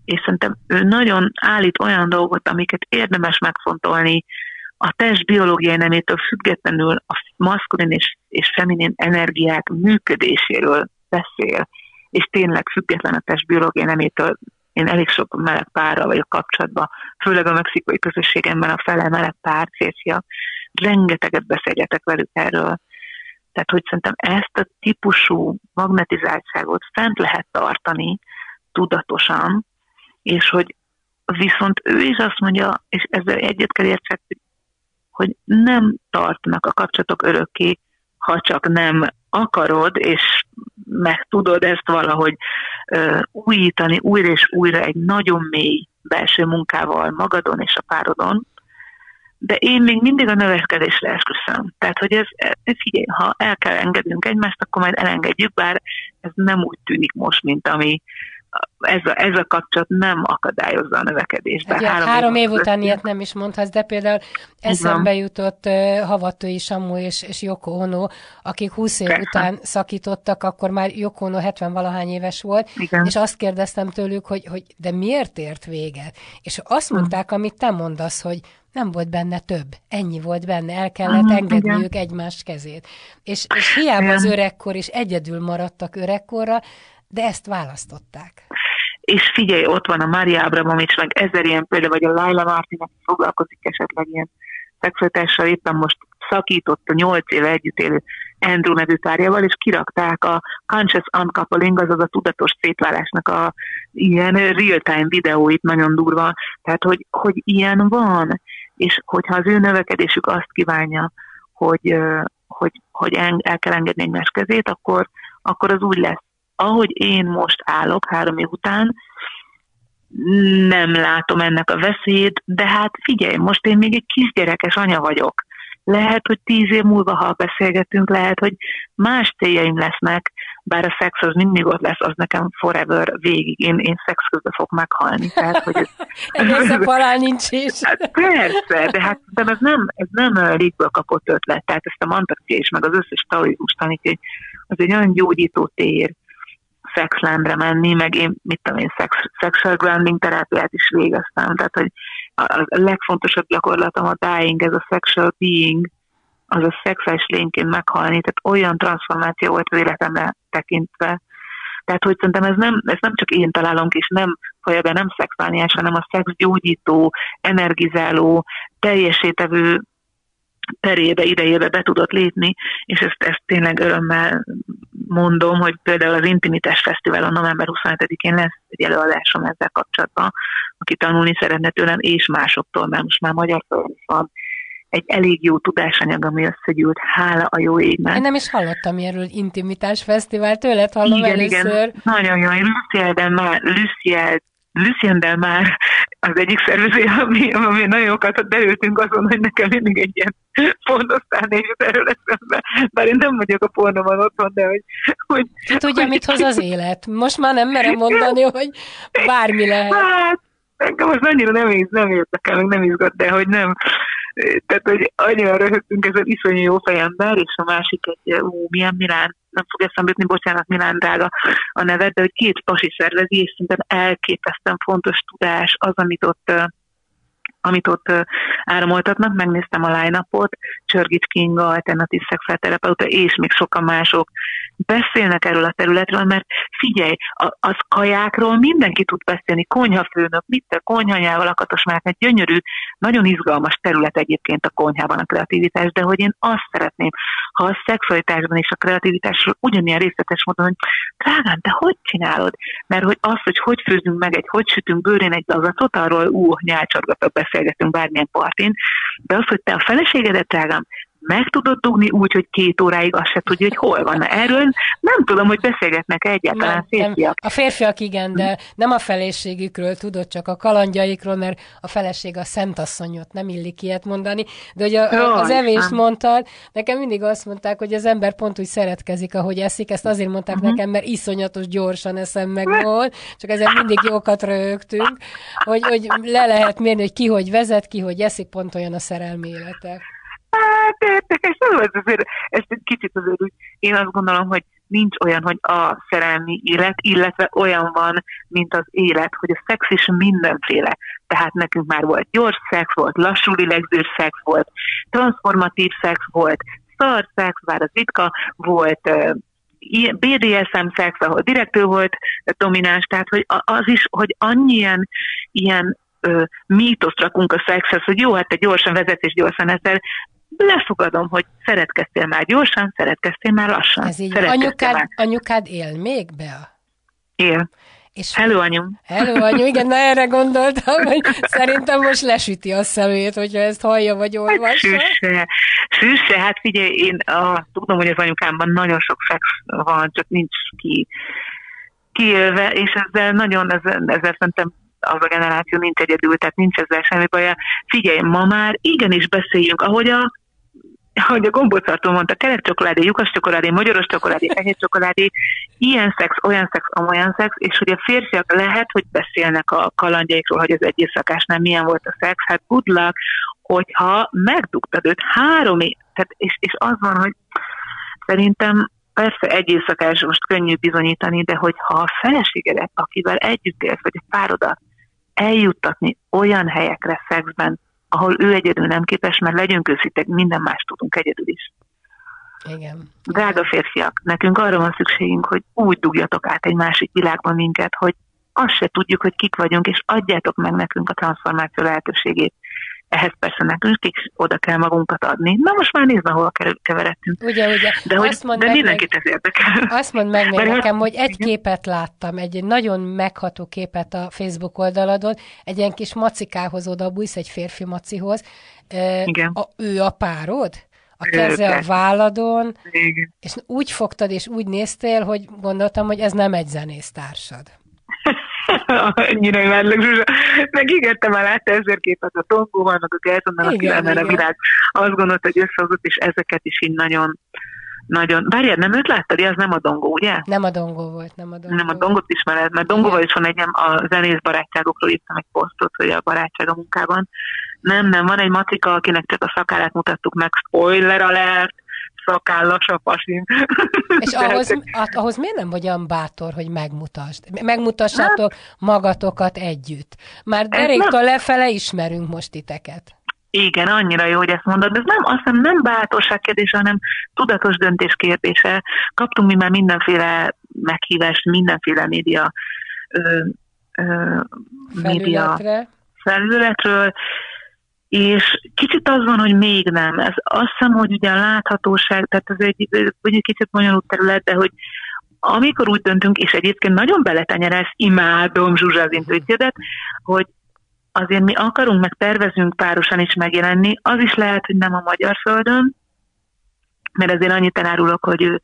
és szerintem ő nagyon állít olyan dolgot, amiket érdemes megfontolni, a test biológiai nemétől függetlenül a maszkulin és, és feminin energiák működéséről beszél, és tényleg független a test biológiai nemétől. Én elég sok meleg párral vagyok kapcsolatban, főleg a mexikai közösségemben a fele meleg pár férfiak. Rengeteget beszélgetek velük erről. Tehát, hogy szerintem ezt a típusú magnetizáltságot fent lehet tartani tudatosan, és hogy viszont ő is azt mondja, és ezzel egyet kell értsek, hogy hogy nem tartnak a kapcsolatok örökké, ha csak nem akarod, és meg tudod ezt valahogy ö, újítani újra és újra egy nagyon mély belső munkával magadon és a párodon, de én még mindig a növekedésre esküszöm. Tehát, hogy ez, ez figyelj, ha el kell engednünk egymást, akkor majd elengedjük, bár ez nem úgy tűnik most, mint ami, ez a, ez a kapcsolat nem akadályozza a növekedést. Ugye, három, három év után ilyet nem is mondhatsz, de például eszembe jutott uh, Havatői Samu és, és Joko Ono, akik 20 év Persze. után szakítottak, akkor már Joko Ono 70 valahány éves volt, Igen. és azt kérdeztem tőlük, hogy, hogy de miért ért véget? És azt hm. mondták, hmm. amit te mondasz, hogy nem volt benne több. Ennyi volt benne, el kellett uh, engedniük igen. egymás kezét. És, és hiába igen. az öregkor is egyedül maradtak öregkorra, de ezt választották. És figyelj, ott van a Mária Abramovics, meg ezer ilyen példa, vagy a Laila Martin, aki foglalkozik esetleg ilyen szexualitással, éppen most szakított a nyolc éve együtt élő Andrew nevű párjával, és kirakták a Conscious Uncoupling, azaz a tudatos szétválásnak a ilyen real-time videóit, nagyon durva. Tehát, hogy, hogy ilyen van, és hogyha az ő növekedésük azt kívánja, hogy, hogy, hogy el kell engedni egymás kezét, akkor, akkor az úgy lesz, ahogy én most állok három év után, nem látom ennek a veszélyét, de hát figyelj, most én még egy kisgyerekes anya vagyok. Lehet, hogy tíz év múlva, ha beszélgetünk, lehet, hogy más céljaim lesznek, bár a szex az mindig ott lesz, az nekem forever végig. Én, én szex közben fog meghalni. Tehát, hogy ez, Egészen halál nincs is. Hát persze, de hát de ez nem, ez nem légből kapott ötlet. Tehát ezt a mantakcia is, meg az összes taoizmus tanítja, hogy az egy olyan gyógyító tér, szexlámra menni, meg én, mit tudom én, sex, sexual grounding terápiát is végeztem. Tehát, hogy a, a legfontosabb gyakorlatom a dying, ez a sexual being, az a szexuális lényként meghalni, tehát olyan transformáció volt az életemre tekintve. Tehát, hogy szerintem ez nem, ez nem csak én találom ki, és nem be nem szexuáliás, hanem a szexgyógyító, energizáló, teljesétevő terébe, idejébe be tudott lépni, és ezt, ezt tényleg örömmel mondom, hogy például az Intimitás Fesztiválon november 25-én lesz egy előadásom ezzel kapcsolatban, aki tanulni szeretne tőlem, és másoktól, mert most már magyar is van, egy elég jó tudásanyag, ami összegyűlt, hála a jó égnek. Én nem is hallottam erről Intimitás Fesztivál, tőled hallom igen, először. Igen, nagyon jó. Luciel már, Luciel, Lucien Del már az egyik szervező, ami, ami nagyon jókat beültünk azon, hogy nekem mindig egy ilyen pornosztár négy erről eszembe. Bár én nem vagyok a pornoban otthon, de hogy... hogy Ki tudja, hogy, mit hoz az élet? Most már nem merem mondani, hogy bármi lehet. Hát, engem az annyira nem, nem érdekel, meg nem izgat, de hogy nem, tehát, hogy annyira röhögtünk ezen iszonyú jó fejember, és a másik egy, ú, milyen Milán, nem fog eszembe jutni, bocsánat, Milán drága a neved, de hogy két pasi szervezi, és szerintem elképesztően fontos tudás az, amit ott amit ott áramoltatnak, megnéztem a line-upot, Csörgics Kinga, alternatív szexuálterapeuta, és még sokan mások beszélnek erről a területről, mert figyelj, az kajákról mindenki tud beszélni, konyhafőnök, mit te konyhanyával akatos már, egy gyönyörű, nagyon izgalmas terület egyébként a konyhában a kreativitás, de hogy én azt szeretném, ha a szexualitásban és a kreativitásról ugyanilyen részletes módon, hogy drágám, te hogy csinálod? Mert hogy az, hogy hogy főzünk meg egy, hogy sütünk bőrén egy dagatot, arról ú, nyálcsorgatok beszélgetünk bármilyen partin, de az, hogy te a feleségedet, drágám, meg tudod dugni úgy, hogy két óráig azt se tudja, hogy hol van. Erről nem tudom, hogy beszélgetnek egyáltalán nem, férfiak. Nem. A férfiak igen, de nem a feleségükről tudod, csak a kalandjaikról, mert a feleség a szentasszonyot, nem illik ilyet mondani, de hogy a, Jaj, az evést nem. mondtad, nekem mindig azt mondták, hogy az ember pont úgy szeretkezik, ahogy eszik, ezt azért mondták uh-huh. nekem, mert iszonyatos gyorsan eszem meg volt, csak ezzel mindig jókat rögtünk, hogy, hogy le lehet mérni, hogy ki hogy vezet, ki hogy eszik, pont olyan a szerelmi életek. Hát érdekes, nem ez azért, ezt egy kicsit azért úgy, én azt gondolom, hogy nincs olyan, hogy a szerelmi élet, illetve olyan van, mint az élet, hogy a szex is mindenféle. Tehát nekünk már volt gyors szex, volt lassú lélegzős szex, volt transformatív szex, volt szar szex, bár az ritka, volt BDSM szex, ahol direktő volt domináns, tehát hogy az is, hogy annyian ilyen ö, mítoszt rakunk a szexhez, hogy jó, hát te gyorsan vezetsz és gyorsan eszel, lefogadom, hogy szeretkeztél már gyorsan, szeretkeztél már lassan. Ez így. Anyukád, már... anyukád él még, Bea? Él. És Hello, anyum. Hello, anyum. Igen, na erre gondoltam, hogy szerintem most lesüti a szemét, hogyha ezt hallja vagy hát olvassa. Hát, süsse, süsse, hát figyelj, én a, tudom, hogy az anyukámban nagyon sok szex van, csak nincs ki kiélve, és ezzel nagyon, ezzel, ezzel szerintem az a generáció nincs egyedül, tehát nincs ezzel semmi baja. Figyelj, ma már igenis beszéljünk, ahogy a ahogy a gombócartó mondta, kelet csokoládé, lyukas csokoládé, magyaros csokoládé, fehér csokoládé, ilyen szex, olyan szex, amolyan szex, és hogy a férfiak lehet, hogy beszélnek a kalandjaikról, hogy az egy éjszakásnál milyen volt a szex, hát good luck, hogyha megdugtad őt három év, tehát és, és az van, hogy szerintem persze egy éjszakás most könnyű bizonyítani, de hogyha a feleségedet, akivel együtt élsz, vagy a párodat eljuttatni olyan helyekre szexben, ahol ő egyedül nem képes, mert legyünk őszintek, minden más tudunk egyedül is. Igen. Drága férfiak, nekünk arra van szükségünk, hogy úgy dugjatok át egy másik világban minket, hogy azt se tudjuk, hogy kik vagyunk, és adjátok meg nekünk a transformáció lehetőségét ehhez persze nekünk is oda kell magunkat adni. Na most már nézd, hol keveredtünk. Ugye, ugye. De, hogy, de meg mindenkit ez érdekel. Azt mondd meg még nekem, hogy egy képet láttam, egy nagyon megható képet a Facebook oldaladon, egy ilyen kis macikához odabújsz, egy férfi macihoz. Igen. A, ő a párod? a keze a válladon, Igen. és úgy fogtad, és úgy néztél, hogy gondoltam, hogy ez nem egy zenésztársad. Annyira imádlak, Zsuzsa. Meg ígértem már látta ezer képet a Tongóval, meg a Geltonnal, aki a világ. Azt gondolta, hogy összehozott, és ezeket is így nagyon nagyon... Várjál, nem őt láttad? Az nem a Dongó, ugye? Nem a Dongó volt, nem a Dongó. Nem a Dongot ismered, mert Dongóval is van egy, a zenész barátságokról írtam egy posztot, hogy a barátság a munkában. Nem, nem, van egy macika, akinek csak a szakállát mutattuk meg, spoiler alert, szakállas a pasin. És ahhoz, ahhoz miért nem vagy olyan bátor, hogy megmutasd? Megmutassátok hát, magatokat együtt. Már deréktől lefele ismerünk most titeket. Igen, annyira jó, hogy ezt mondod, de ez nem, azt hiszem nem bátorság kérdése, hanem tudatos döntés kérdése. Kaptunk mi már mindenféle meghívást, mindenféle média, ö, ö, média felületről, és kicsit az van, hogy még nem. Ez azt hiszem, hogy ugye a láthatóság, tehát ez egy, egy kicsit bonyolult terület, de hogy amikor úgy döntünk, és egyébként nagyon beletenyeresz, imádom Zsuzsa az intuíciódat, hogy azért mi akarunk, meg tervezünk párosan is megjelenni, az is lehet, hogy nem a magyar földön, mert azért annyit elárulok, hogy ő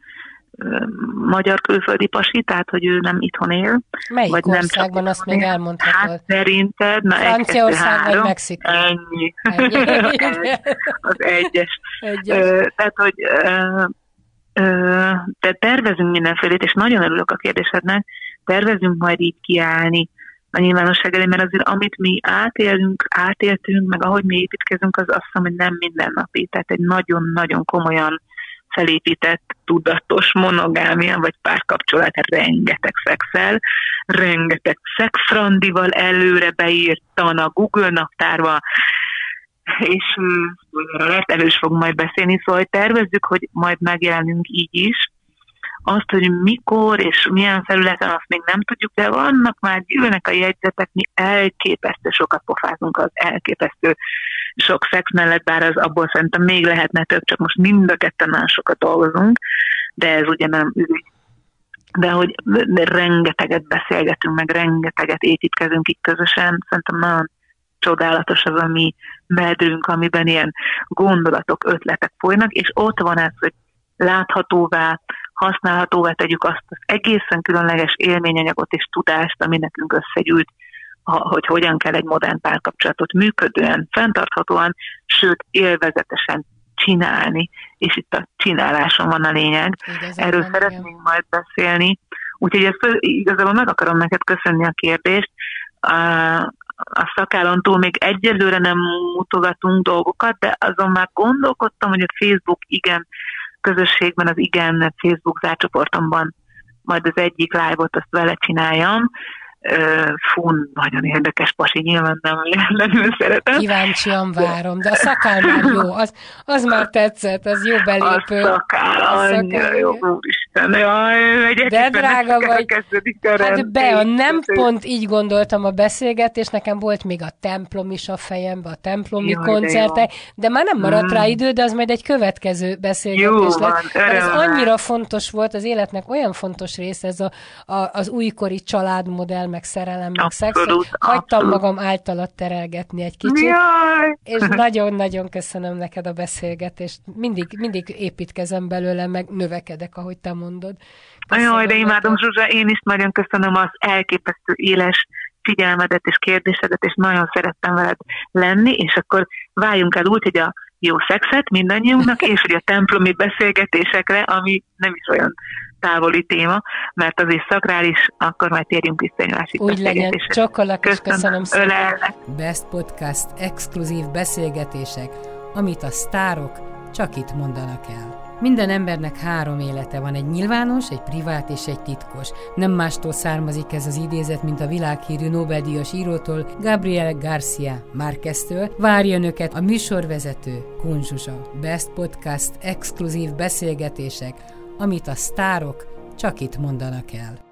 magyar külföldi pasi, tehát hogy ő nem itthon él. Melyik vagy országban nem azt még elmondhatod? Hát szerinted, na Franciaország vagy Mexikó? Ennyi. Ennyi. az egyes. egyes. Ö, tehát, hogy ö, ö, tehát tervezünk mindenfélét, és nagyon örülök a kérdésednek, tervezünk majd így kiállni a nyilvánosság elé, mert azért amit mi átélünk, átéltünk, meg ahogy mi építkezünk, az azt hiszem, hogy nem mindennapi. Tehát egy nagyon-nagyon komolyan felépített, tudatos monogámia vagy párkapcsolat rengeteg szexel, rengeteg szexfrandival előre beírtan a Google naptárba, és lehet erről is fog majd beszélni, szóval tervezzük, hogy majd megjelenünk így is, azt, hogy mikor és milyen felületen, azt még nem tudjuk, de vannak már, jönnek a jegyzetek, mi elképesztő sokat pofázunk az elképesztő sok szex mellett, bár az abból szerintem még lehetne több, csak most mind a ketten sokat dolgozunk, de ez ugye nem ügy. De hogy de rengeteget beszélgetünk, meg rengeteget építkezünk itt közösen, szerintem nagyon csodálatos az a mi medrünk, amiben ilyen gondolatok, ötletek folynak, és ott van ez, hogy láthatóvá, használhatóvá tegyük azt az egészen különleges élményanyagot és tudást, ami nekünk összegyűlt, hogy hogyan kell egy modern párkapcsolatot működően, fenntarthatóan, sőt élvezetesen csinálni, és itt a csináláson van a lényeg. Igazán Erről van, szeretnénk igen. majd beszélni. Úgyhogy ezt igazából meg akarom neked köszönni a kérdést. A, a szakállon túl még egyelőre nem mutogatunk dolgokat, de azon már gondolkodtam, hogy a Facebook igen közösségben, az igen Facebook zárcsoportomban majd az egyik live-ot azt vele csináljam, fú, nagyon érdekes pasi, nyilván nem jelenül szeretem. Kíváncsian várom, de a szakál már jó, az, az már tetszett, az jó belépő. A szakál, a szakál jó, úristen, jaj, De drága vagy, hát be, a nem pont így gondoltam a beszélgetés, nekem volt még a templom is a fejembe, a templomi jaj, koncertek, de, de már nem maradt mm. rá idő, de az majd egy következő beszélgetés jó, lesz. Van, ez annyira fontos volt, az életnek olyan fontos része ez a, a, az újkori családmodell, meg szerelem, meg szex. Hagytam magam általat terelgetni egy kicsit. Jaj. És nagyon-nagyon köszönöm neked a beszélgetést. Mindig, mindig építkezem belőle, meg növekedek, ahogy te mondod. Köszönöm Jaj, de imádom, Zsuzsa, én is nagyon köszönöm az elképesztő éles figyelmedet és kérdésedet, és nagyon szerettem veled lenni, és akkor váljunk el úgy, hogy a jó szexet mindannyiunknak, és hogy a templomi beszélgetésekre, ami nem is olyan távoli téma, mert az is szakrális, akkor majd térjünk vissza egy másik Úgy legyen, csokolak, köszönöm, köszönöm szépen. Best Podcast exkluzív beszélgetések, amit a sztárok csak itt mondanak el. Minden embernek három élete van, egy nyilvános, egy privát és egy titkos. Nem mástól származik ez az idézet, mint a világhírű Nobel-díjas írótól, Gabriel Garcia Márqueztől. Várja önöket a műsorvezető Kunzsuzsa. Best Podcast exkluzív beszélgetések, amit a sztárok csak itt mondanak el.